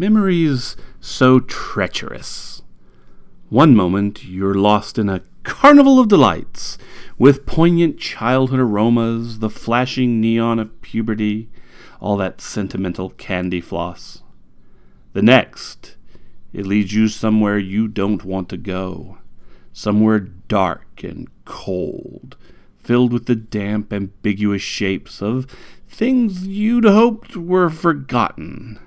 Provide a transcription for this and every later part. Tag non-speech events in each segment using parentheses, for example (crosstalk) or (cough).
Memories so treacherous. One moment you're lost in a carnival of delights, with poignant childhood aromas, the flashing neon of puberty, all that sentimental candy floss. The next, it leads you somewhere you don't want to go, somewhere dark and cold, filled with the damp, ambiguous shapes of things you'd hoped were forgotten.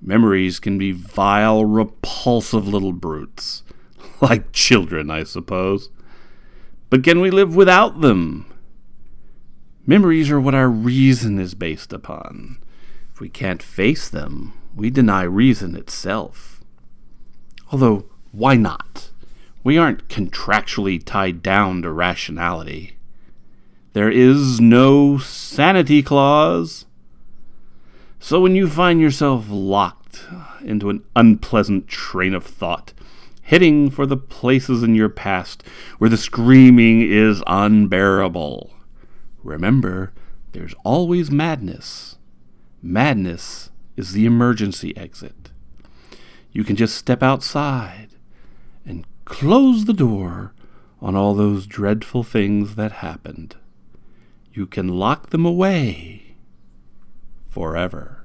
Memories can be vile, repulsive little brutes, (laughs) like children, I suppose. But can we live without them? Memories are what our reason is based upon. If we can't face them, we deny reason itself. Although, why not? We aren't contractually tied down to rationality. There is no sanity clause. So when you find yourself locked into an unpleasant train of thought, heading for the places in your past where the screaming is unbearable, remember there's always madness. Madness is the emergency exit. You can just step outside and close the door on all those dreadful things that happened. You can lock them away forever.